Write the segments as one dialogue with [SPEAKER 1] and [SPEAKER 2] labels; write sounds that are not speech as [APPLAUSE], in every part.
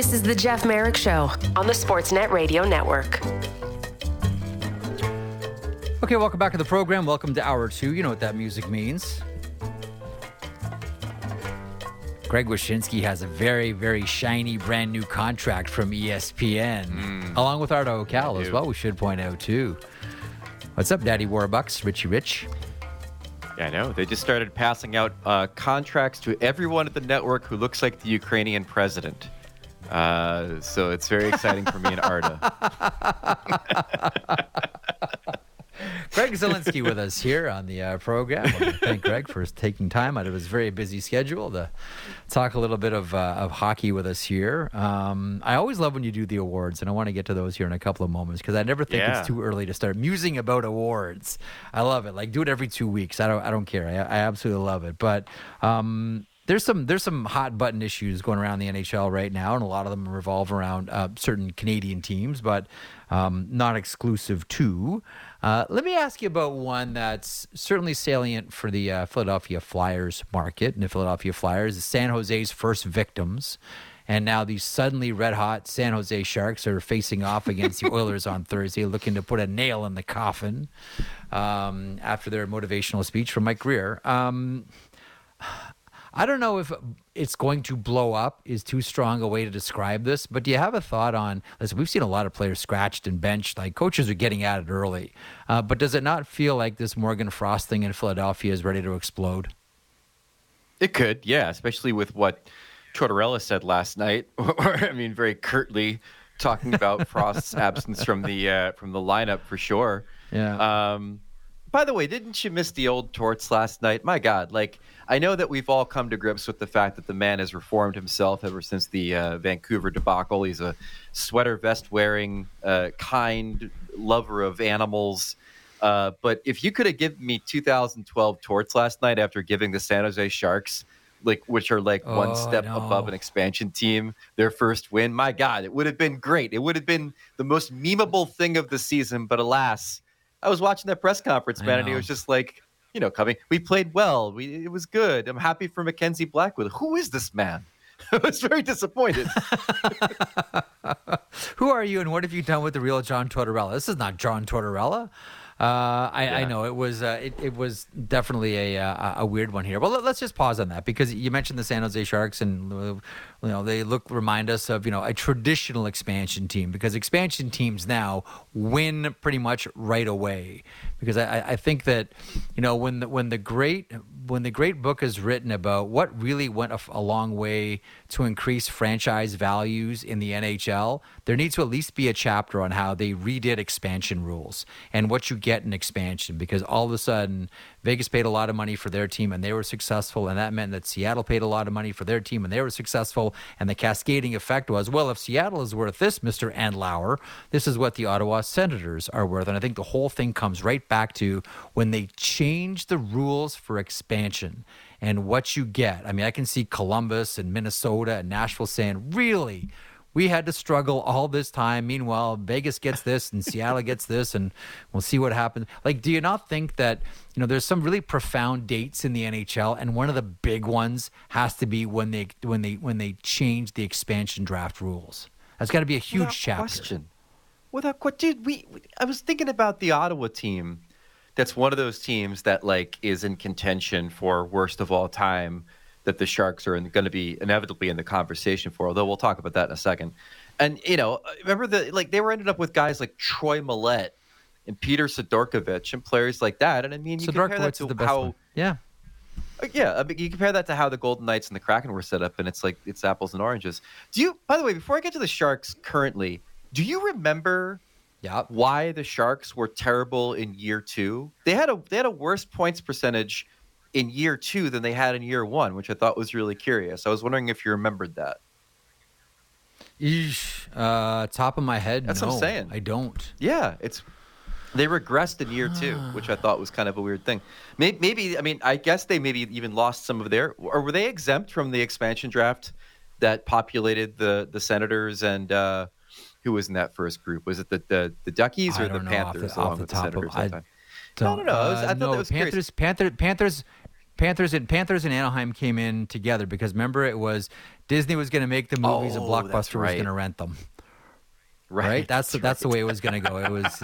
[SPEAKER 1] This is the Jeff Marek Show on the Sportsnet Radio Network.
[SPEAKER 2] Okay, welcome back to the program. Welcome to hour two. You know what that music means. Greg Wyshynski has a very, very shiny brand new contract from ESPN, along with Arda Ocal as well, we should point out, too. What's up, Daddy Warbucks, Richie Rich?
[SPEAKER 3] Yeah, I know. They just started passing out uh, contracts to everyone at the network who looks like the Ukrainian president. Uh, so it's very exciting for me and Arda. [LAUGHS]
[SPEAKER 2] Greg Zelinsky with us here on the uh, program. Thank Greg for taking time out of his very busy schedule to talk a little bit of, uh, of hockey with us here. Um, I always love when you do the awards, and I want to get to those here in a couple of moments because I never think
[SPEAKER 3] Yeah.
[SPEAKER 2] it's too early to start musing about awards. I love it. Like do it every two weeks. I don't. I don't care. I, I absolutely love it. But um, there's some there's some hot button issues going around the NHL right now, and a lot of them revolve around uh, certain Canadian teams, but um, not exclusive to. Uh, let me ask you about one that's certainly salient for the uh, Philadelphia Flyers market. And the Philadelphia Flyers is San Jose's first victims. And now these suddenly red hot San Jose Sharks are facing off against the [LAUGHS] Oilers on Thursday, looking to put a nail in the coffin um, after their motivational speech from Mike Grier. Um, I don't know if it's going to blow up is too strong a way to describe this, but do you have a thought on? Listen, we've seen a lot of players scratched and benched. Like coaches are getting at it early, uh, but does it not feel like this Morgan Frost thing in Philadelphia is ready to explode?
[SPEAKER 3] It could, yeah, especially with what Tortorella said last night. [LAUGHS] Or, I mean, very curtly talking about [LAUGHS] Frost's absence from the uh, from the lineup for sure.
[SPEAKER 2] Yeah.
[SPEAKER 3] Um, by the way, didn't you miss the old torts last night? My God, like I know that we've all come to grips with the fact that the man has reformed himself ever since the uh, Vancouver debacle. He's a sweater vest wearing, uh, kind lover of animals. Uh, but if you could have given me 2012 torts last night after giving the San Jose Sharks, like which are like
[SPEAKER 2] Oh,
[SPEAKER 3] one step
[SPEAKER 2] no.
[SPEAKER 3] above an expansion team, their first win, my God, it would have been great. It would have been the most memeable thing of the season. But alas, I was watching that press conference, man, and he was just like, you know, coming. We played well. We it was good. I'm happy for Mackenzie Blackwood. Who is this man? [LAUGHS] I was very disappointed. [LAUGHS]
[SPEAKER 2] Who are you, and what have you done with the real John Tortorella? This is not John Tortorella. Uh, I, I know it was uh, it, it was definitely a uh, a weird one here. Well, let, us just pause on that because you mentioned the San Jose Sharks, and uh, you know they look remind us of you know a traditional expansion team because expansion teams now win pretty much right away. Because I, I- think that you know when the, when the great when the great book is written about what really went a long way to increase franchise values in the NHL, there needs to at least be a chapter on how they redid expansion rules and what you get in expansion. Because all of a sudden, Vegas paid a lot of money for their team and they were successful, and that meant that Seattle paid a lot of money for their team and they were successful. And the cascading effect was, well, if Seattle is worth this, Mister Andlauer, this is what the Ottawa Senators are worth. And I think the whole thing comes right back to when they changed the rules for expansion and what you get. I mean, I can see Columbus and Minnesota and Nashville saying, really? We had to struggle all this time. Meanwhile, Vegas gets this and Seattle gets this, and we'll see what happens. Like, do you not think that, you know, there's some really profound dates in the NHL, and one of the big ones has to be when they when they when they change the expansion draft rules. That's got to be a huge
[SPEAKER 3] Without
[SPEAKER 2] chapter.
[SPEAKER 3] Question. Without question, dude, we, we- I was thinking about the Ottawa team. That's one of those teams that like is in contention for worst of all time. That the Sharks are going to be inevitably in the conversation for. Although we'll talk about that in a second. And you know, remember the like they were ended up with guys like Troy Mallette and Peter Sidorkiewicz and players like that. And I mean, you compare that to
[SPEAKER 2] is the best
[SPEAKER 3] how
[SPEAKER 2] one. Yeah.
[SPEAKER 3] uh, Yeah, I mean, you compare that to how the Golden Knights and the Kraken were set up, and it's like it's apples and oranges. Do you? By the way, before I get to the Sharks currently, do you remember
[SPEAKER 2] Yeah.
[SPEAKER 3] why the Sharks were terrible in year two? They had a they had a worse points percentage in year two than they had in year one, which I thought was really curious. I was wondering if you remembered that.
[SPEAKER 2] Eesh. Uh, top of my head,
[SPEAKER 3] That's
[SPEAKER 2] no,
[SPEAKER 3] what I'm saying.
[SPEAKER 2] I don't.
[SPEAKER 3] Yeah, it's they regressed in year two, which I thought was kind of a weird thing. Maybe, maybe I mean, I guess they maybe even lost some of their, or were they exempt from the expansion draft that populated the the Senators and uh, who was in that first group? Was it the the, the Duckies or the
[SPEAKER 2] don't know off
[SPEAKER 3] Panthers
[SPEAKER 2] the- off
[SPEAKER 3] along
[SPEAKER 2] the
[SPEAKER 3] with the
[SPEAKER 2] top of- I
[SPEAKER 3] that time? No, no, no, I was- I thought
[SPEAKER 2] no,
[SPEAKER 3] that was curious.
[SPEAKER 2] Panthers, Panthers, Panthers and Panthers and Anaheim came in together because remember it was Disney was going to make the movies and
[SPEAKER 3] Oh, that's
[SPEAKER 2] Blockbuster was going to rent them.
[SPEAKER 3] Right.
[SPEAKER 2] Right? That's that's the way it was going to go. It was [LAUGHS]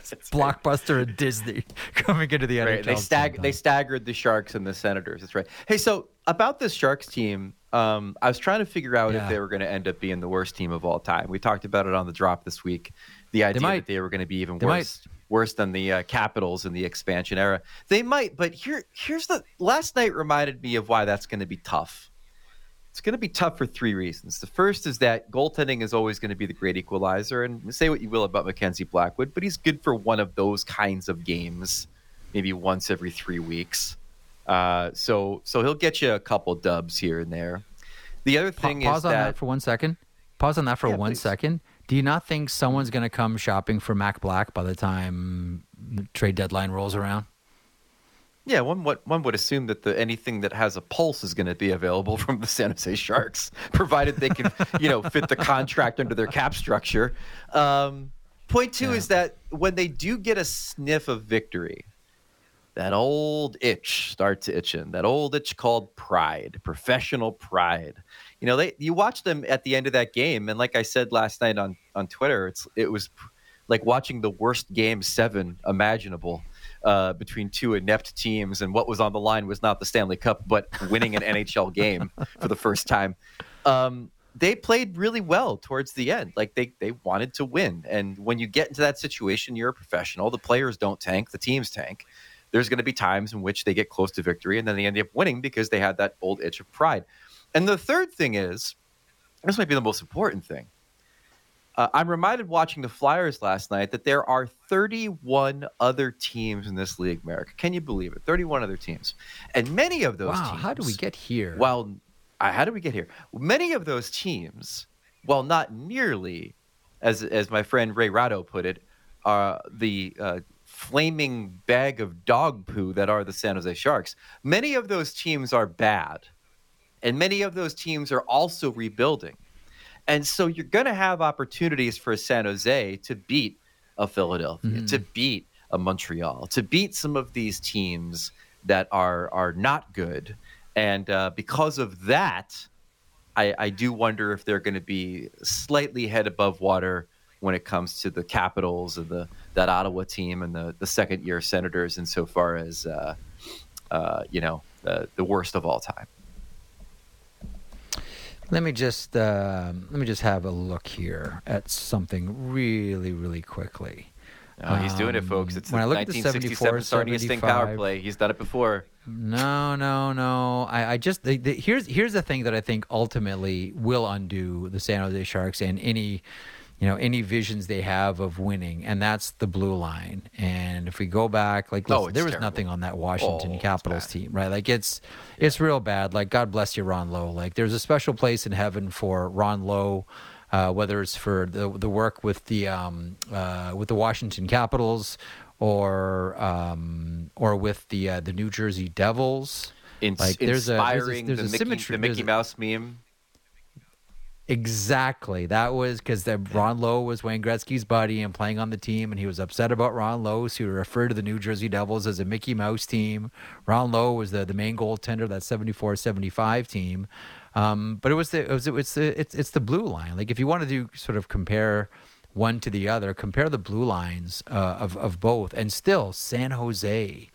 [SPEAKER 2] [LAUGHS] Blockbuster and Disney [LAUGHS] coming into the NHL.
[SPEAKER 3] Right. They stag they staggered the Sharks and the Senators. That's right. Hey, so about this Sharks team, um, I was trying to figure out
[SPEAKER 2] Yeah.
[SPEAKER 3] if they were going to end up being the worst team of all time. We talked about it on the drop this week. The idea
[SPEAKER 2] might.
[SPEAKER 3] that they were going to be even
[SPEAKER 2] They
[SPEAKER 3] worse, worse than the uh, Capitals in the expansion era. They might, but here, here's the last night reminded me of why that's going to be tough. It's going to be tough for three reasons. The first is that goaltending is always going to be the great equalizer. And say what you will about Mackenzie Blackwood, but he's good for one of those kinds of games, maybe once every three weeks. Uh, so, so he'll get you a couple dubs here and there. The other
[SPEAKER 2] Pa-
[SPEAKER 3] thing
[SPEAKER 2] pause
[SPEAKER 3] is
[SPEAKER 2] on
[SPEAKER 3] that,
[SPEAKER 2] that for one second. Pause on that for
[SPEAKER 3] Yeah,
[SPEAKER 2] one
[SPEAKER 3] please.
[SPEAKER 2] second. Do you not think someone's going to come shopping for Mac Black by the time trade deadline rolls around?
[SPEAKER 3] yeah, one what one would assume that the anything that has a pulse is going to be available from the San Jose Sharks, [LAUGHS] provided they can, you know, fit the contract under their cap structure. Um, point two
[SPEAKER 2] Yeah.
[SPEAKER 3] is that when they do get a sniff of victory, that old itch starts itching. That old itch called pride, professional pride. You know, they you watch them at the end of that game, and like I said last night on on Twitter, it's it was like watching the worst game seven imaginable uh, between two inept teams, and what was on the line was not the Stanley Cup, but winning an NHL [LAUGHS] game for the first time. Um, they played really well towards the end. Like they they wanted to win, and when you get into that situation, you're a professional. The players don't tank, the teams tank. There's going to be times in which they get close to victory, and then they end up winning because they had that old itch of pride. And the third thing is, this might be the most important thing. Uh, I'm reminded watching the Flyers last night that there are 31 other teams in this league, America. Can you believe it? 31 other teams. And many of those
[SPEAKER 2] wow,
[SPEAKER 3] teams.
[SPEAKER 2] how do we get here?
[SPEAKER 3] Well, I, how do we get here? Many of those teams, while not nearly, as as my friend Ray Ratto put it, are the uh, flaming bag of dog poo that are the San Jose Sharks. Many of those teams are bad, and many of those teams are also rebuilding. And so you're going to have opportunities for San Jose to beat a Philadelphia, to beat a Montreal, to beat some of these teams that are are not good. And uh, because of that, I, I do wonder if they're going to be slightly head above water when it comes to the Capitals and the that Ottawa team and the the second year Senators, insofar as uh, uh, you know the the worst of all time.
[SPEAKER 2] Let me just um, let me just have a look here at something really, really quickly.
[SPEAKER 3] Oh, he's doing it, folks.
[SPEAKER 2] Um,
[SPEAKER 3] It's
[SPEAKER 2] when
[SPEAKER 3] the
[SPEAKER 2] I look at the
[SPEAKER 3] 1967
[SPEAKER 2] 74,
[SPEAKER 3] Sarnia Sting power play. He's done it before.
[SPEAKER 2] No, no, no. I, I just the, the, here's here's the thing that I think ultimately will undo the San Jose Sharks and any you know any visions they have of winning, and that's the blue line. And if we go back, like
[SPEAKER 3] Oh,
[SPEAKER 2] listen,
[SPEAKER 3] it's
[SPEAKER 2] there was
[SPEAKER 3] terrible.
[SPEAKER 2] nothing on that Washington
[SPEAKER 3] Oh,
[SPEAKER 2] Capitals team, right? Like it's it's real bad. Like God bless you, Ron Low. Like there's a special place in heaven for Ron Low. Uh, whether it's for the the work with the um, uh, with the Washington Capitals or um, or with the uh, the New Jersey Devils,
[SPEAKER 3] In,
[SPEAKER 2] like there's a there's a,
[SPEAKER 3] inspiring
[SPEAKER 2] there's
[SPEAKER 3] the,
[SPEAKER 2] a
[SPEAKER 3] Mickey,
[SPEAKER 2] symmetry.
[SPEAKER 3] the Mickey Mouse meme.
[SPEAKER 2] Exactly. That was because Ron Low was Wayne Gretzky's buddy and playing on the team, and he was upset about Ron Low, so he referred to the New Jersey Devils as a Mickey Mouse team. Ron Low was the, the main goaltender of that 74-75 team. Um, but it was the it was it's the it's it's the blue line. Like if you want to do sort of compare one to the other, compare the blue lines uh, of of both, and still San Jose,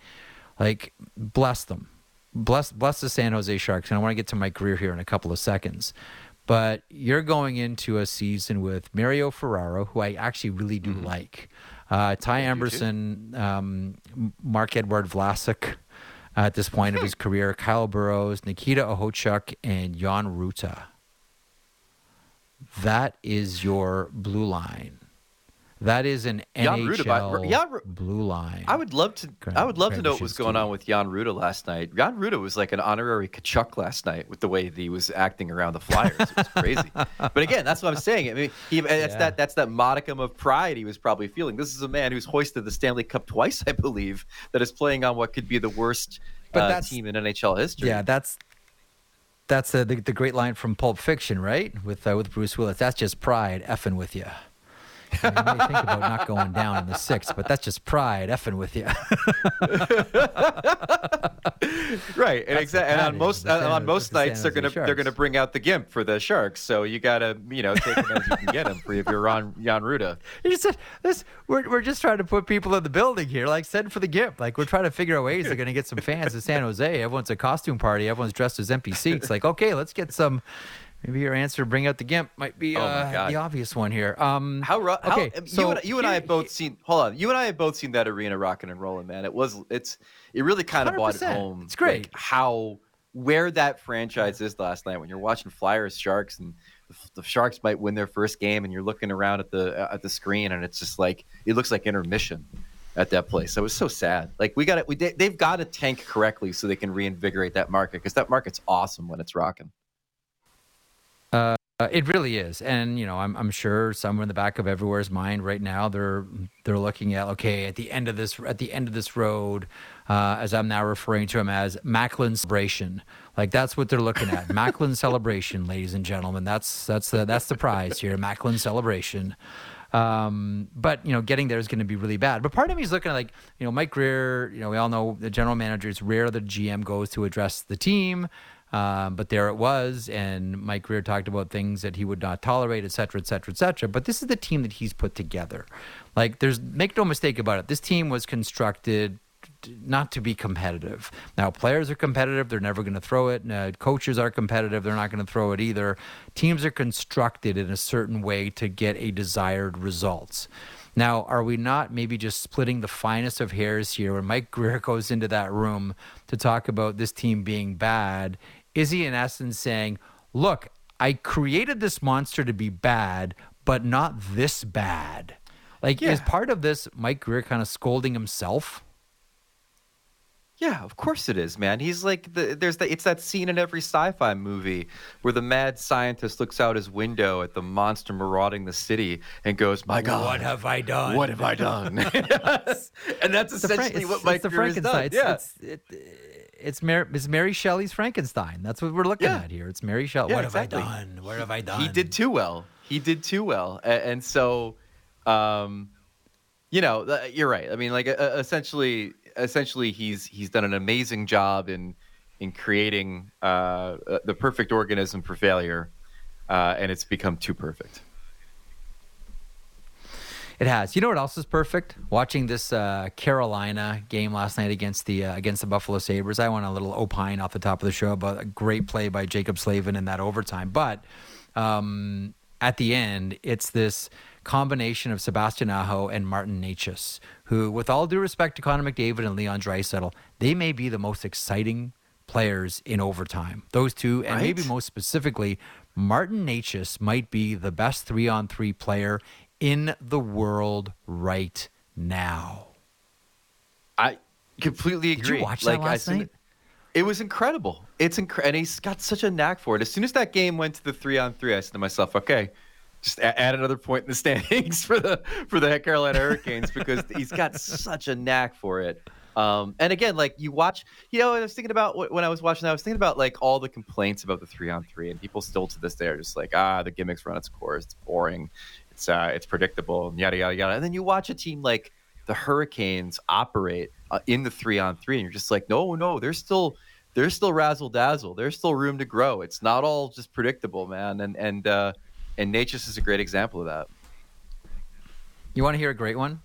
[SPEAKER 2] like bless them, bless bless the San Jose Sharks. And I want to get to my career here in a couple of seconds. But you're going into a season with Mario Ferraro, who I actually really do like. Uh, Ty Emberson, um, Marc-Edouard Vlasic uh, at this point of his [LAUGHS] career, Kyle Burroughs, Nikita Okhotiuk, and Jan Rutta. That is your blue line. That is an
[SPEAKER 3] Jan
[SPEAKER 2] NHL
[SPEAKER 3] Jan
[SPEAKER 2] blue line.
[SPEAKER 3] I would love to. I would love to know what was going on with Jan Rutta last night. Jan Rutta was like an honorary Tkachuk last night with the way he was acting around the Flyers. It was crazy. [LAUGHS] but again, that's what I'm saying. I mean, he, that's
[SPEAKER 2] Yeah.
[SPEAKER 3] that. That's that modicum of pride he was probably feeling. This is a man who's hoisted the Stanley Cup twice, I believe, that is playing on what could be the worst
[SPEAKER 2] But
[SPEAKER 3] uh,
[SPEAKER 2] that's-
[SPEAKER 3] team in NHL history.
[SPEAKER 2] Yeah, that's that's uh, the the great line from Pulp Fiction, right? With uh, with Bruce Willis. That's just pride effing with you. You, may think about not going down in the sixth, but that's just pride effing with you. [LAUGHS]
[SPEAKER 3] right, and exactly. And on most
[SPEAKER 2] San- uh,
[SPEAKER 3] on most
[SPEAKER 2] the
[SPEAKER 3] nights they're gonna they're gonna bring out the gimp for the Sharks. So you gotta you know take them as you can get them for if you're Ron Jan Rutta.
[SPEAKER 2] You just said this. We're, we're just trying to put people in the building here. Like send for the gimp. Like we're trying to figure out ways they're to get some fans in San Jose. Everyone's a costume party. Everyone's dressed as empty seats. Like okay, let's get some. Maybe your answer, bring out the gimp, might be
[SPEAKER 3] Oh,
[SPEAKER 2] uh, the obvious one here. Um,
[SPEAKER 3] How, how
[SPEAKER 2] Okay,
[SPEAKER 3] you,
[SPEAKER 2] so
[SPEAKER 3] and, you and I have both seen. Hold on, you and I have both seen that arena rocking and rolling, man. It was it's it really kind of brought it home.
[SPEAKER 2] It's great.
[SPEAKER 3] like, how where that franchise is last night when you're watching Flyers Sharks and the, the Sharks might win their first game and you're looking around at the at the screen and it's just like it looks like intermission at that place. So it was so sad. Like we got it. We they- they've got to tank correctly so they can reinvigorate that market because that market's awesome when it's rocking.
[SPEAKER 2] Uh, it really is, and you know, I'm I'm sure somewhere in the back of everywhere's mind right now, they're they're looking at okay, at the end of this at the end of this road, uh, as I'm now referring to him as Macklin Celebrini. Like that's what they're looking at, [LAUGHS] Macklin Celebrini, ladies and gentlemen. That's that's the that's the prize here, Macklin Celebrini. Um, but you know, getting there is going to be really bad. But part of me is looking at like you know, Mike Grier. You know, we all know the general manager. It's rare the GM goes to address the team. Um, but there it was, and Mike Grier talked about things that he would not tolerate, et cetera, et cetera, et cetera. But this is the team that he's put together. Like, there's make no mistake about it. This team was constructed not to be competitive. Now, players are competitive; they're never going to throw it. Uh, coaches are competitive; they're not going to throw it either. Teams are constructed in a certain way to get a desired results. Now, are we not maybe just splitting the finest of hairs here when Mike Grier [LAUGHS] goes into that room to talk about this team being bad? Is he in essence saying, look, I created this monster to be bad, but not this bad? Like, is part of this Mike Grier kind of scolding himself?
[SPEAKER 3] Yeah, of course it is, man. He's like the, there's the, it's that scene in every sci-fi movie where the mad scientist looks out his window at the monster marauding the city and goes, "My God,
[SPEAKER 2] What have I done?
[SPEAKER 3] What have I done?" [LAUGHS] and that's
[SPEAKER 2] Fra-
[SPEAKER 3] essentially
[SPEAKER 2] it's,
[SPEAKER 3] what Mike Grier has
[SPEAKER 2] Frankenstein.
[SPEAKER 3] done. Yeah,
[SPEAKER 2] It's, it's, it, it's, Mary, it's Mary Shelley's Frankenstein. That's what we're looking
[SPEAKER 3] Yeah.
[SPEAKER 2] at here. It's Mary Shelley.
[SPEAKER 3] Yeah,
[SPEAKER 2] what
[SPEAKER 3] exactly.
[SPEAKER 2] have I done? Where have I done?
[SPEAKER 3] he did too well. He did too well, A- and, so, um, you know, you're right. I mean, like uh, essentially, essentially, he's he's done an amazing job in in creating uh, the perfect organism for failure, uh, and it's become too perfect.
[SPEAKER 2] It has. You know what else is perfect? Watching this uh, Carolina game last night against the uh, against the Buffalo Sabres. I want a little opine off the top of the show about a great play by Jaccob Slavin in that overtime. But um, at the end, it's this combination of Sebastian Aho and Martin Necas, who, with all due respect to Connor McDavid and Leon Draisaitl, they may be the most exciting players in overtime. Those two, and maybe most specifically, Martin Necas might be the best three on three player in the world right now.
[SPEAKER 3] I completely
[SPEAKER 2] Did
[SPEAKER 3] agree.
[SPEAKER 2] you watch
[SPEAKER 3] like,
[SPEAKER 2] that
[SPEAKER 3] I
[SPEAKER 2] last night?
[SPEAKER 3] it- It was incredible. It's incredible, and he's got such a knack for it. As soon as that game went to the three on three, I said to myself, "Okay, just add another point in the [LAUGHS] standings for the for the Carolina Hurricanes because he's got such a knack for it." Um, and again, like you watch, you know, I was thinking about when I was watching I was thinking about like all the complaints about the three on three, and people still to this day are just like, ah, the gimmicks run its course, it's boring, it's uh, it's predictable, and yada yada yada. And then you watch a team like the Hurricanes operate uh, in the three on three, and you're just like, no, no, there's still there's still razzle dazzle, there's still room to grow. It's not all just predictable, man. And and uh, and Necas is a great example of that.
[SPEAKER 2] You want to hear a great one?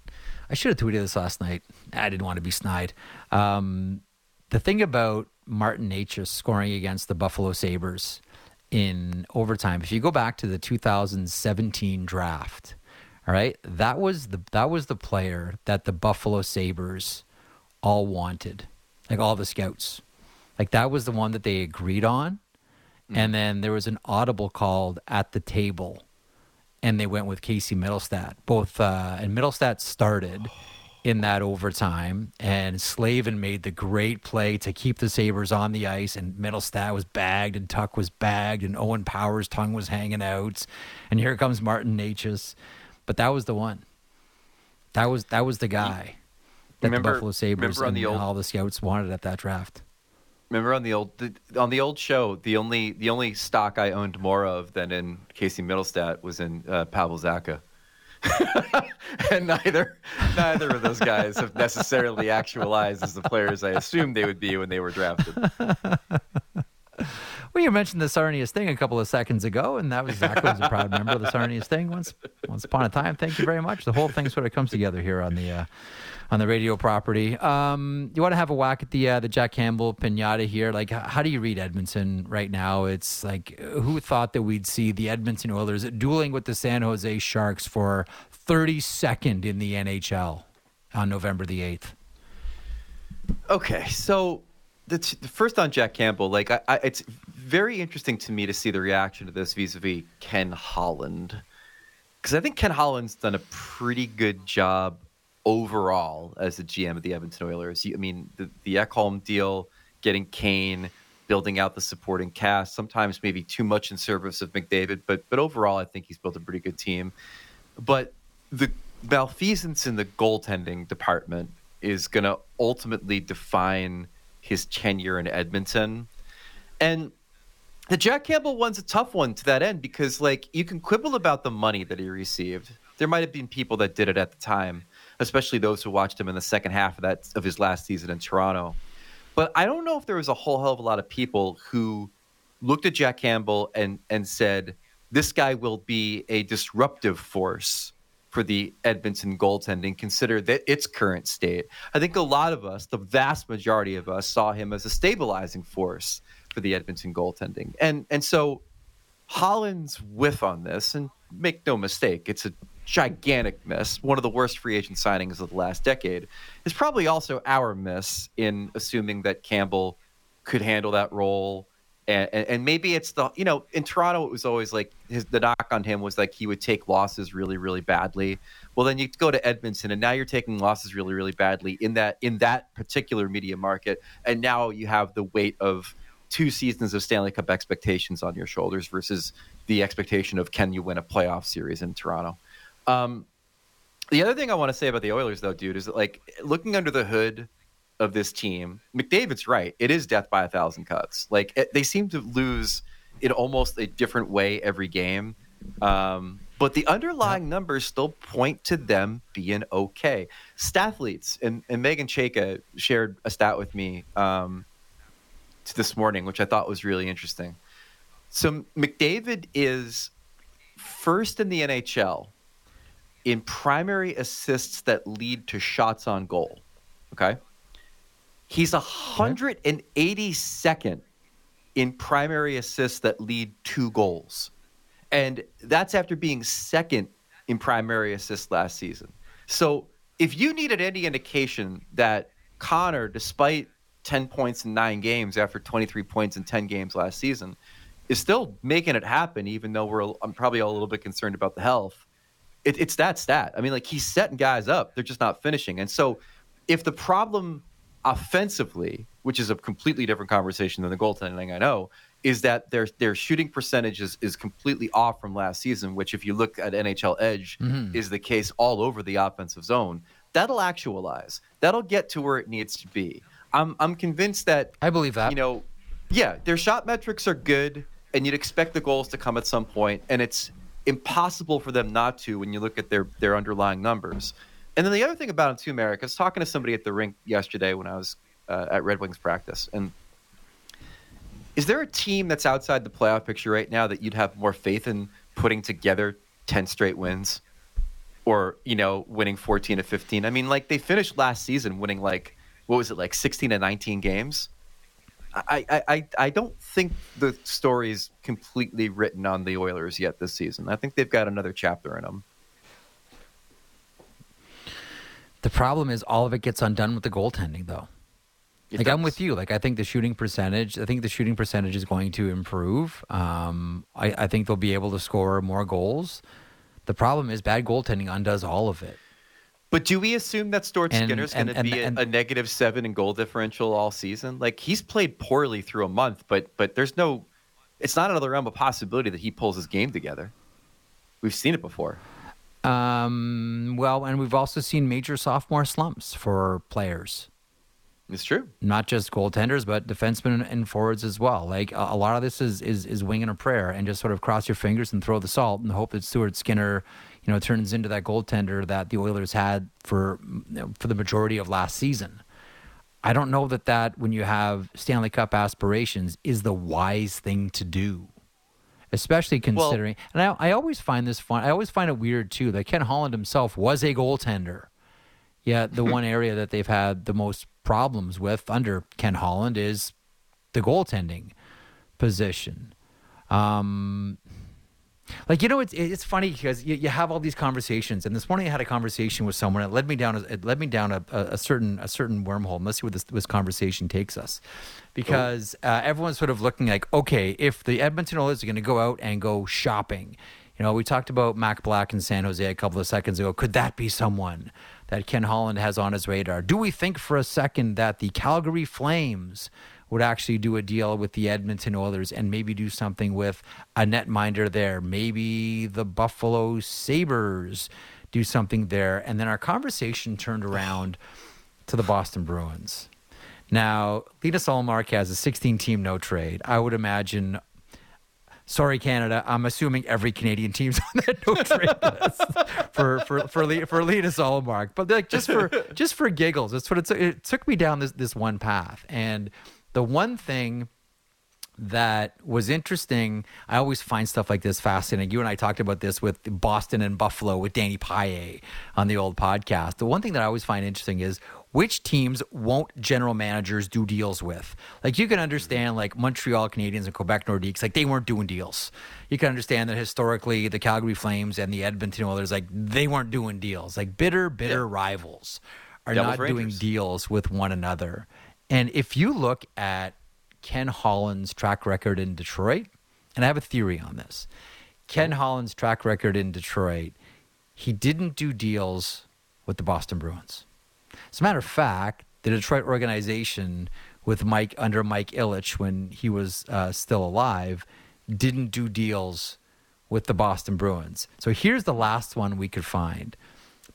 [SPEAKER 2] I should have tweeted this last night. I didn't want to be snide. Um, the thing about Martin Necas scoring against the Buffalo Sabres in overtime, if you go back to the 2017 draft, all right, that was the that was the player that the Buffalo Sabres all wanted, like all the scouts, like that was the one that they agreed on, and then there was an audible called at the table and they went with Casey Mittelstadt. Both uh, and Mittelstadt started in that overtime, and Slavin made the great play to keep the Sabres on the ice, and Mittelstadt was bagged, and Tuch was bagged, and Owen Power's tongue was hanging out, and here comes Martin Necas, but that was the one. That was that was the guy that
[SPEAKER 3] Remember-
[SPEAKER 2] the Buffalo
[SPEAKER 3] Sabres
[SPEAKER 2] and
[SPEAKER 3] the old-
[SPEAKER 2] all the scouts wanted at that draft.
[SPEAKER 3] Remember on the old the, on the old show, the only the only stock I owned more of than in Casey Mittelstadt was in uh, Pavel Zacha. [LAUGHS] and neither neither of those guys have necessarily actualized as the players I assumed they would be when they were drafted. [LAUGHS]
[SPEAKER 2] Well, you mentioned the Sarnia Sting a couple of seconds ago, and that was Zach was a proud member of the Sarnia Sting once once upon a time. Thank you very much. The whole thing sort of comes together here on the uh, on the radio property. Um, you want to have a whack at the uh, the Jack Campbell pinata here? Like, how do you read Edmonton right now? It's like who thought that we'd see the Edmonton Oilers dueling with the San Jose Sharks for 32nd in the NHL on November the 8th?
[SPEAKER 3] Okay, so first on Jack Campbell, like I, I, it's very interesting to me to see the reaction to this vis-a-vis Ken Holland, because I think Ken Holland's done a pretty good job overall as the GM of the Edmonton Oilers. I mean, the, the Ekholm deal, getting Kane, building out the supporting cast, sometimes maybe too much in service of McDavid, but but overall, I think he's built a pretty good team. But the malfeasance in the goaltending department is going to ultimately define his tenure in Edmonton. And the Jack Campbell one's a tough one to that end because, like, you can quibble about the money that he received. There might have been people that did it at the time, especially those who watched him in the second half of that of his last season in Toronto. But I don't know if there was a whole hell of a lot of people who looked at Jack Campbell and and said, "This guy will be a disruptive force for the Edmonton goaltending, consider that its current state. I think a lot of us, the vast majority of us, saw him as a stabilizing force for the Edmonton goaltending. And and so Holland's whiff on this, and make no mistake, it's a gigantic miss, one of the worst free agent signings of the last decade, is probably also our miss in assuming that Campbell could handle that role and, and, maybe it's the you know in Toronto it was always like his the knock on him was like he would take losses really really badly. Well, then you go to Edmonton and now you're taking losses really really badly in that in that particular media market, and now you have the weight of two seasons of Stanley Cup expectations on your shoulders versus the expectation of can you win a playoff series in Toronto. Um, the other thing I want to say about the Oilers though, dude, is that like looking under the hood of this team, McDavid's right. It is death by a thousand cuts. Like it, they seem to lose in almost a different way every game. Um, but the underlying numbers still point to them being okay. Stathletes and, and Meghan Chayka shared a stat with me um, this morning, which I thought was really interesting. So McDavid is first in the NHL in primary assists that lead to shots on goal. Okay. He's 182nd in primary assists that lead two goals. And that's after being second in primary assists last season. So if you needed any indication that Connor, despite 10 points in nine games after 23 points in 10 games last season, is still making it happen, even though we're I'm probably a little bit concerned about the health. It, it's that stat. I mean, like he's setting guys up, they're just not finishing. And so if the problem offensively, which is a completely different conversation than the goaltending I know, is that their their shooting percentage is, is completely off from last season, which if you look at NHL Edge mm-hmm. is the case all over the offensive zone. That'll actualize. That'll get to where it needs to be. I'm I'm convinced that
[SPEAKER 2] I believe that.
[SPEAKER 3] You know, yeah, their shot metrics are good and you'd expect the goals to come at some point and it's impossible for them not to when you look at their their underlying numbers. And then the other thing about him too, Marek, I was talking to somebody at the rink yesterday when I was uh, at Red Wings practice, and is there a team that's outside the playoff picture right now that you'd have more faith in putting together ten straight wins, or you know, winning fourteen to fifteen? I mean, like they finished last season winning like what was it like sixteen to nineteen games. I, I, I, I don't think the story's completely written on the Oilers yet this season. I think they've got another chapter in them.
[SPEAKER 2] The problem is all of it gets undone with the goaltending, though. It like does. I'm with you. Like I think the shooting percentage. I think the shooting percentage is going to improve. Um, I, I think they'll be able to score more goals. The problem is bad goaltending undoes all of it.
[SPEAKER 3] But do we assume that Stuart Skinner's going to be and, a, a negative seven in goal differential all season? Like he's played poorly through a month, but but there's no. It's not another realm of possibility that he pulls his game together. We've seen it before.
[SPEAKER 2] Um, well, and we've also seen major sophomore slumps for players.
[SPEAKER 3] It's true.
[SPEAKER 2] Not just goaltenders, but defensemen and forwards as well. Like a, a lot of this is, is is winging a prayer and just sort of cross your fingers and throw the salt and hope that Stuart Skinner, you know, turns into that goaltender that the Oilers had for you know, for the majority of last season. I don't know that that when you have Stanley Cup aspirations is the wise thing to do especially considering. Well, and I, I always find this fun. I always find it weird too that Ken Holland himself was a goaltender. Yet the [LAUGHS] one area that they've had the most problems with under Ken Holland is the goaltending position. Um, like you know, it's it's funny because you, you have all these conversations, and this morning I had a conversation with someone. It led me down. It led me down a, a, a certain a certain wormhole. Let's see where this, this conversation takes us, because uh, everyone's sort of looking like, okay, if the Edmonton Oilers are going to go out and go shopping, you know, we talked about Mac Black in San Jose a couple of seconds ago. Could that be someone that Ken Holland has on his radar? Do we think for a second that the Calgary Flames would actually do a deal with the Edmonton Oilers and maybe do something with a netminder there. Maybe the Buffalo Sabres do something there. And then our conversation turned around to the Boston Bruins. Now, Linus Ullmark has a 16 team no trade. I would imagine sorry, Canada. I'm assuming every Canadian team's [LAUGHS] on that no trade [LAUGHS] list for for for for Linus Ullmark. But like just for just for giggles, it's what it, it took me down this this one path. And the one thing that was interesting. I always find stuff like this fascinating. You and I talked about this with Boston and Buffalo with Danny Paille on the old podcast. The one thing that I always find interesting is which teams won't general managers do deals with? Like you can understand like Montreal Canadiens and Quebec Nordiques, like they weren't doing deals. You can understand that historically the Calgary Flames and the Edmonton Oilers, like they weren't doing deals. Like bitter, bitter yeah. rivals are Devil's not Rangers. doing deals with one another. And if you look at Ken Holland's track record in Detroit, and I have a theory on this. Ken Holland's track record in Detroit, he didn't do deals with the Boston Bruins. As a matter of fact, the Detroit organization with Mike under Mike Ilitch when he was uh, still alive didn't do deals with the Boston Bruins. So here's the last one we could find.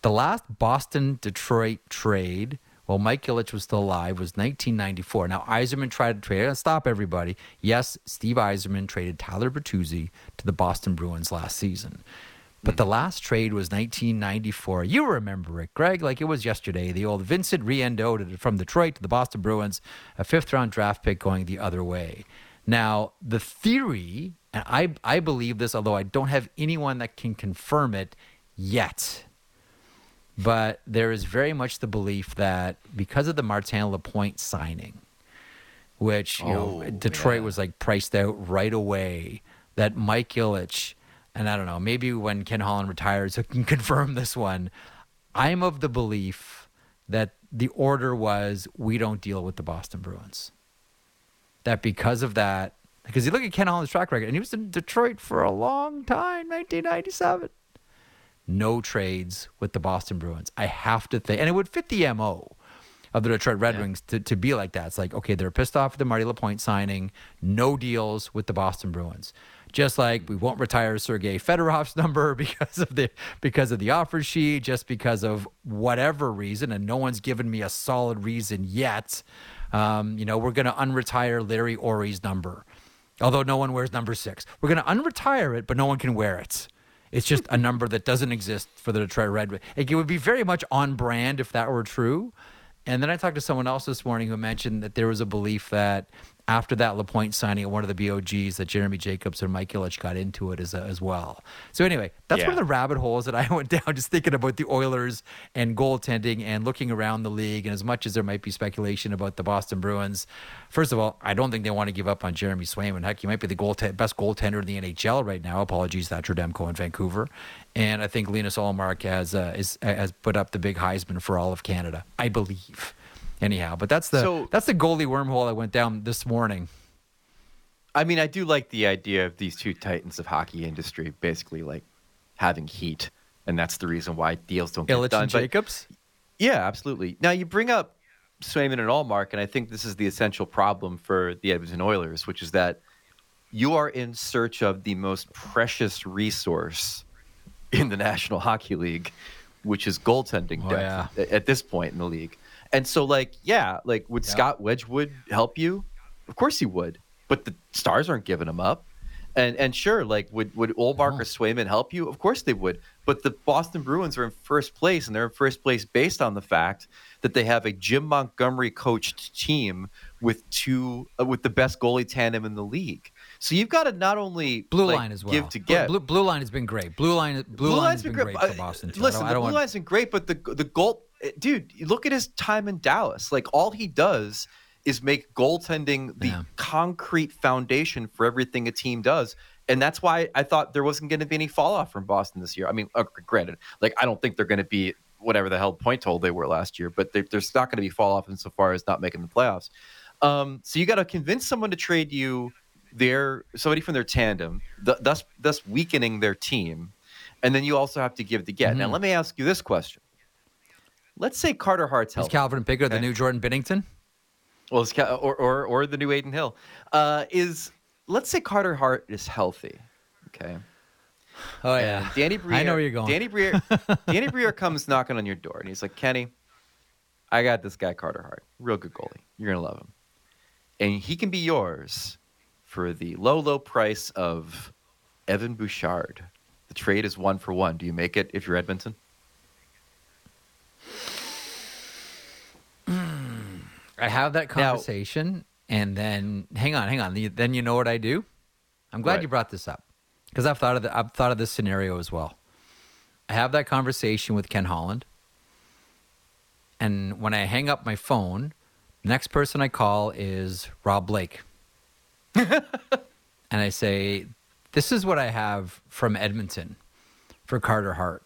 [SPEAKER 2] The last Boston Detroit trade while Mike Ilitch was still alive was 1994. Now, Yzerman tried to trade. Uh, stop everybody. Yes, Steve Yzerman traded Tyler Bertuzzi to the Boston Bruins last season. But hmm. the last trade was 1994. You remember it, Greg, like it was yesterday. The old Vincent Riendeau from Detroit to the Boston Bruins, a fifth round draft pick going the other way. Now, the theory, and I, I believe this, although I don't have anyone that can confirm it yet, but there is very much the belief that because of the Martin Lapointe signing, which you oh, know Detroit yeah. was like priced out right away, that Mike Ilitch, and I don't know, maybe when Ken Holland retires, he can [LAUGHS] confirm this one. I'm of the belief that the order was we don't deal with the Boston Bruins. That because of that, because you look at Ken Holland's track record, and he was in Detroit for a long time, 1997 no trades with the Boston Bruins. I have to think, and it would fit the MO of the Detroit Red yeah. Wings to, to be like that. It's like, okay, they're pissed off at the Marty Lapointe signing, no deals with the Boston Bruins. Just like we won't retire Sergei Fedorov's [LAUGHS] number because of the because of the offer sheet, just because of whatever reason, and no one's given me a solid reason yet. Um, you know, we're going to unretire Larry Aurie's number, although no one wears number six. We're going to unretire it, but no one can wear it. It's just a number that doesn't exist for the Detroit Red Wings. It would be very much on brand if that were true. And then I talked to someone else this morning who mentioned that there was a belief that after that Lapointe signing at one of the BOGs that Jeremy Jacobs or Mike Ilitch got into it as, as well. So anyway, that's yeah. one of the rabbit holes that I [LAUGHS] went down just thinking about the Oilers and goaltending and looking around the league. And as much as there might be speculation about the Boston Bruins, first of all, I don't think they want to give up on Jeremy Swayman. Heck, he might be the goaltend- best goaltender in the NHL right now. Apologies, Thatcher Demko in Vancouver. And I think Linus Ullmark has, uh, is, has put up the big Heisman for all of Canada, I believe anyhow. But that's the so, that's the goalie wormhole I went down this morning.
[SPEAKER 3] I mean, I do like the idea of these two titans of hockey industry basically like having heat, and that's the reason why deals don't get
[SPEAKER 2] Ilitch
[SPEAKER 3] done.
[SPEAKER 2] And Jacobs.
[SPEAKER 3] yeah, absolutely. Now you bring up Swayman and Ullmark, and I think this is the essential problem for the Edmonton Oilers, which is that you are in search of the most precious resource in the National Hockey League, which is goaltending oh, depth yeah. at this point in the league. And so, like, yeah, like, would
[SPEAKER 2] Yeah.
[SPEAKER 3] Scott Wedgewood help you? Of course he would. But the Stars aren't giving him up. And and sure, like, would would Ullmark
[SPEAKER 2] No.
[SPEAKER 3] or Swayman help you? Of course they would. But the Boston Bruins are in first place, and they're in first place based on the fact that they have a Jim Montgomery coached team with two uh, with the best goalie tandem in the league. So you've got to not only
[SPEAKER 2] Blue
[SPEAKER 3] like,
[SPEAKER 2] line as well.
[SPEAKER 3] give to get.
[SPEAKER 2] Blue, blue line has been great. Blue line, blue, line has been great, for
[SPEAKER 3] Uh,
[SPEAKER 2] Boston too.
[SPEAKER 3] Listen,
[SPEAKER 2] I don't, I
[SPEAKER 3] the
[SPEAKER 2] don't
[SPEAKER 3] blue
[SPEAKER 2] want,
[SPEAKER 3] line's been great, but the the goal, eh, dude, look at his time in Dallas. Like all he does is make goaltending the
[SPEAKER 2] Yeah.
[SPEAKER 3] concrete foundation for everything a team does. And that's why I thought there wasn't going to be any fall off from Boston this year. I mean, uh, granted, like I don't think they're going to be whatever the hell point total they were last year, but there's not going to be fall off insofar as not making the playoffs. Um, so you got to convince someone to trade you their somebody from their tandem, th- thus thus weakening their team, and then you also have to give to get. Now,
[SPEAKER 2] Mhm.
[SPEAKER 3] let me ask you this question: Let's say Carter Hart's
[SPEAKER 2] is
[SPEAKER 3] healthy.
[SPEAKER 2] Calvin Pickard the new Jordan Binnington?
[SPEAKER 3] Well, it's Ca- or, or or the new Adin Hill uh, is. Let's say Carter Hart is healthy. Okay.
[SPEAKER 2] Oh
[SPEAKER 3] And Danny Briere. [LAUGHS]
[SPEAKER 2] I know where you're going.
[SPEAKER 3] Danny Briere. [LAUGHS] Danny Briere comes knocking on your door, and he's like, "Kenny, I got this guy Carter Hart, real good goalie. You're gonna love him, and he can be yours for the low, low price of Evan Bouchard. The trade is one for one. Do you make it if you're Edmonton? Hmm.
[SPEAKER 2] I have that
[SPEAKER 3] Now-
[SPEAKER 2] conversation, and then hang on, hang on. Then you know what I do. I'm glad
[SPEAKER 3] Right.
[SPEAKER 2] you brought this up because I've thought of the, I've thought of this scenario as well. I have that conversation with Ken Holland, and when I hang up my phone, the next person I call is Rob Blake, [LAUGHS] and I say, "This is what I have from Edmonton for Carter Hart."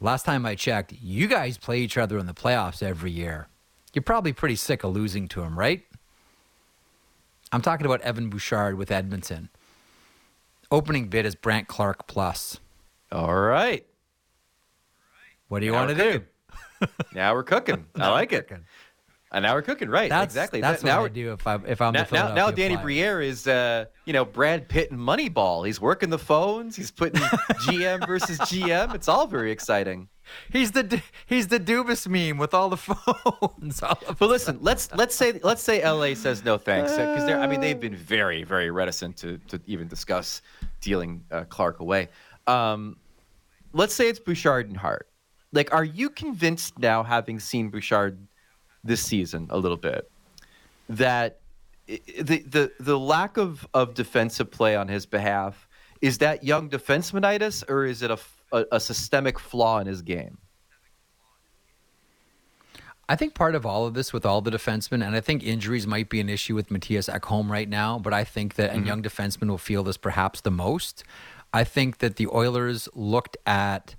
[SPEAKER 2] Last time I checked, you guys play each other in the playoffs every year. You're probably pretty sick of losing to him, right? I'm talking about Evan Bouchard with Edmonton. Opening bid is Brandt Clarke plus.
[SPEAKER 3] All right.
[SPEAKER 2] What do you
[SPEAKER 3] Now
[SPEAKER 2] want to do? [LAUGHS]
[SPEAKER 3] Now we're cooking. I like it.
[SPEAKER 2] Cooking.
[SPEAKER 3] And now we're cooking. Right.
[SPEAKER 2] That's
[SPEAKER 3] exactly.
[SPEAKER 2] That's
[SPEAKER 3] now
[SPEAKER 2] what I do if I'm if I'm
[SPEAKER 3] now,
[SPEAKER 2] the
[SPEAKER 3] now, now Danny
[SPEAKER 2] Flyers.
[SPEAKER 3] Briere is, uh, you know, Brad Pitt and Moneyball. He's working the phones. He's putting [LAUGHS] GM versus GM. It's all very exciting.
[SPEAKER 2] He's the he's the Dubas meme with all the [LAUGHS] phones. All
[SPEAKER 3] But listen, let's let's say let's say LA says no thanks because they're I mean they've been very very reticent to to even discuss dealing uh, Clarke away. Um, let's say it's Bouchard and Hart. Like, are you convinced now, having seen Bouchard this season a little bit, that the the the lack of of defensive play on his behalf is that young defensemanitis or is it a a systemic flaw in his game?
[SPEAKER 2] I think part of all of this with all the defensemen, and I think injuries might be an issue with Mattias Ekholm right now, but I think that, and mm-hmm. young defensemen will feel this perhaps the most. I think that the Oilers looked at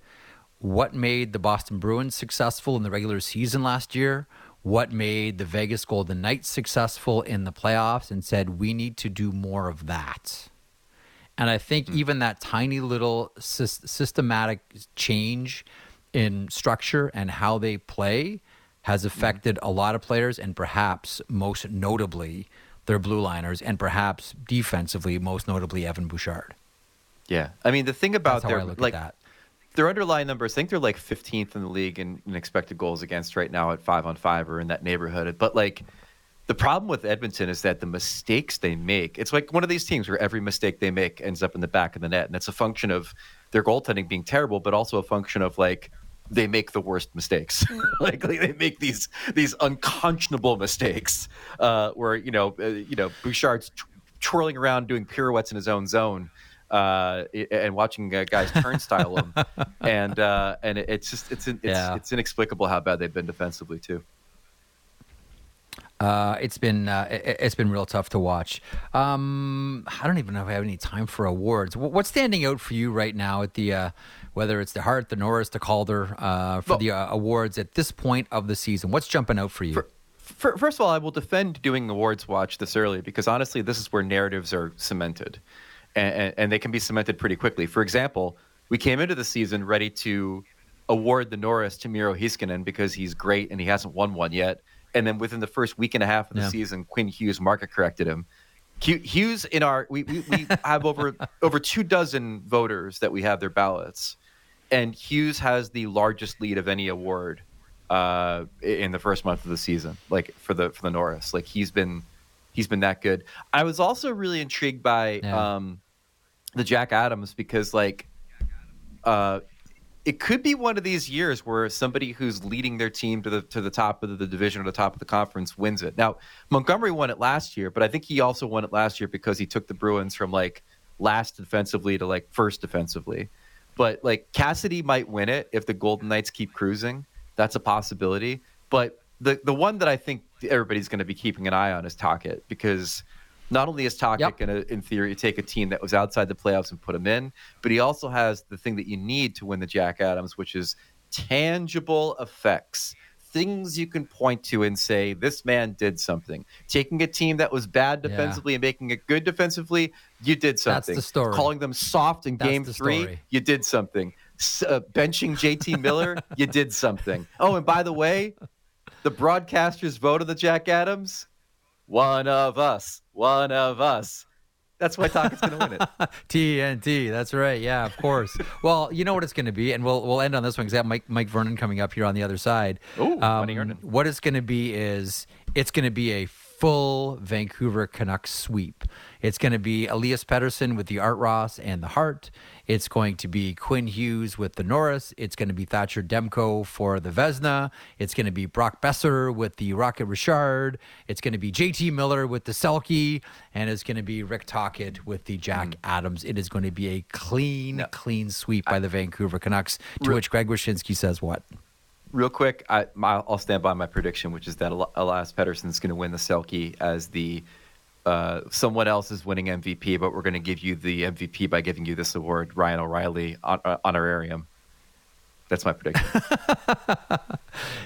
[SPEAKER 2] what made the Boston Bruins successful in the regular season last year, what made the Vegas Golden Knights successful in the playoffs, and said, we need to do more of that. And I think hmm. even that tiny little sys- systematic change in structure and how they play has hmm. affected a lot of players, and perhaps most notably their blue liners, and perhaps defensively, most notably Evan Bouchard.
[SPEAKER 3] Yeah, I mean the thing about their like
[SPEAKER 2] at that.
[SPEAKER 3] Their underlying numbers, I think they're like 15th in the league in, in expected goals against right now at five on five or in that neighborhood. But like the problem with Edmonton is that the mistakes they make, it's like one of these teams where every mistake they make ends up in the back of the net. And it's a function of their goaltending being terrible, but also a function of like they make the worst mistakes. [LAUGHS] like, like, they make these these unconscionable mistakes uh, where, you know, uh, you know, Bouchard's tw- twirling around doing pirouettes in his own zone uh, and watching uh, guys turnstile him, [LAUGHS] and uh, and it's just it's it's,
[SPEAKER 2] Yeah.
[SPEAKER 3] it's inexplicable how bad they've been defensively too.
[SPEAKER 2] Uh, it's been uh, it, it's been real tough to watch. Um, I don't even know if I have any time for awards. Wh- What's standing out for you right now at the uh, whether it's the Hart, the Norris, the Calder uh, for
[SPEAKER 3] Well-
[SPEAKER 2] the uh, awards at this point of the season? What's jumping out for you?
[SPEAKER 3] For- First of all, I will defend doing awards watch this early because honestly, this is where narratives are cemented, and, and, and they can be cemented pretty quickly. For example, we came into the season ready to award the Norris to Miro Heiskanen because he's great and he hasn't won one yet. And then within the first week and a half of the
[SPEAKER 2] Yeah.
[SPEAKER 3] season, Quinn Hughes market corrected him. Hughes in our we, we, we [LAUGHS] have over over two dozen voters that we have their ballots, and Hughes has the largest lead of any award uh, in the first month of the season, like for the for the Norris. Like he's been he's been that good. I was also really intrigued by
[SPEAKER 2] Yeah.
[SPEAKER 3] um, the Jack Adams because like uh, it could be one of these years where somebody who's leading their team to the to the top of the division or the top of the conference wins it. Now Montgomery won it last year, but I think he also won it last year because he took the Bruins from like last defensively to like first defensively. But like Cassidy might win it if the Golden Knights keep cruising. That's a possibility. But the the one that I think everybody's going to be keeping an eye on is Tocchet because not only is Tocchet
[SPEAKER 2] Yep.
[SPEAKER 3] going to, in theory, take a team that was outside the playoffs and put them in, but he also has the thing that you need to win the Jack Adams, which is tangible effects. Things you can point to and say, this man did something. Taking a team that was bad
[SPEAKER 2] Yeah.
[SPEAKER 3] defensively and making it good defensively, you did something.
[SPEAKER 2] That's the story.
[SPEAKER 3] Calling them soft in
[SPEAKER 2] That's
[SPEAKER 3] game three,
[SPEAKER 2] story.
[SPEAKER 3] you did something. Uh, benching JT Miller, [LAUGHS] you did something. Oh, and by the way, the broadcasters voted the Jack Adams. One of us. One of us. That's why Tocchet's going to win it. [LAUGHS]
[SPEAKER 2] TNT. That's right. Yeah, of course. well, you know what it's going to be, and we'll we'll end on this one because have Mike Mike Vernon coming up here on the other side. Um,
[SPEAKER 3] Ooh, Vernon.
[SPEAKER 2] what it's going to be is it's going to be a full Vancouver Canucks sweep. It's going to be Elias Pettersson with the Art Ross and the Hart. It's going to be Quinn Hughes with the Norris. It's going to be Thatcher Demko for the Vezina. It's going to be Brock Boeser with the Rocket Richard. It's going to be JT Miller with the Selke. And it's going to be Rick Tocchet with the Jack
[SPEAKER 3] Mm.
[SPEAKER 2] Adams. It is going to be a clean, clean sweep by the Vancouver Canucks, to which Greg Wyshynski says what?
[SPEAKER 3] Real quick, I, my, I'll stand by my prediction, which is that Elias Elias is going to win the Selke as the uh, someone else is winning MVP, but we're going to give you the MVP by giving you this award, Ryan O'Reilly uh, honorarium. That's my prediction. [LAUGHS]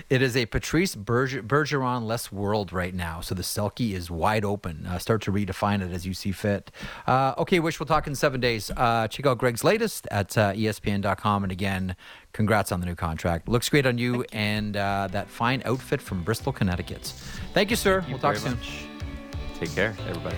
[SPEAKER 2] It is a Patrice Berger- Bergeron less world right now, so the Selke is wide open. Uh, start to redefine it as you see fit. Uh, okay, Wish, we'll talk in seven days. Uh, check out Greg's latest at uh, ESPN.com. And again, congrats on the new contract. Looks great on you, and uh, that fine outfit from Bristol, Connecticut. Thank you, sir.
[SPEAKER 3] Thank you
[SPEAKER 2] we'll talk soon.
[SPEAKER 3] much. Take care, everybody.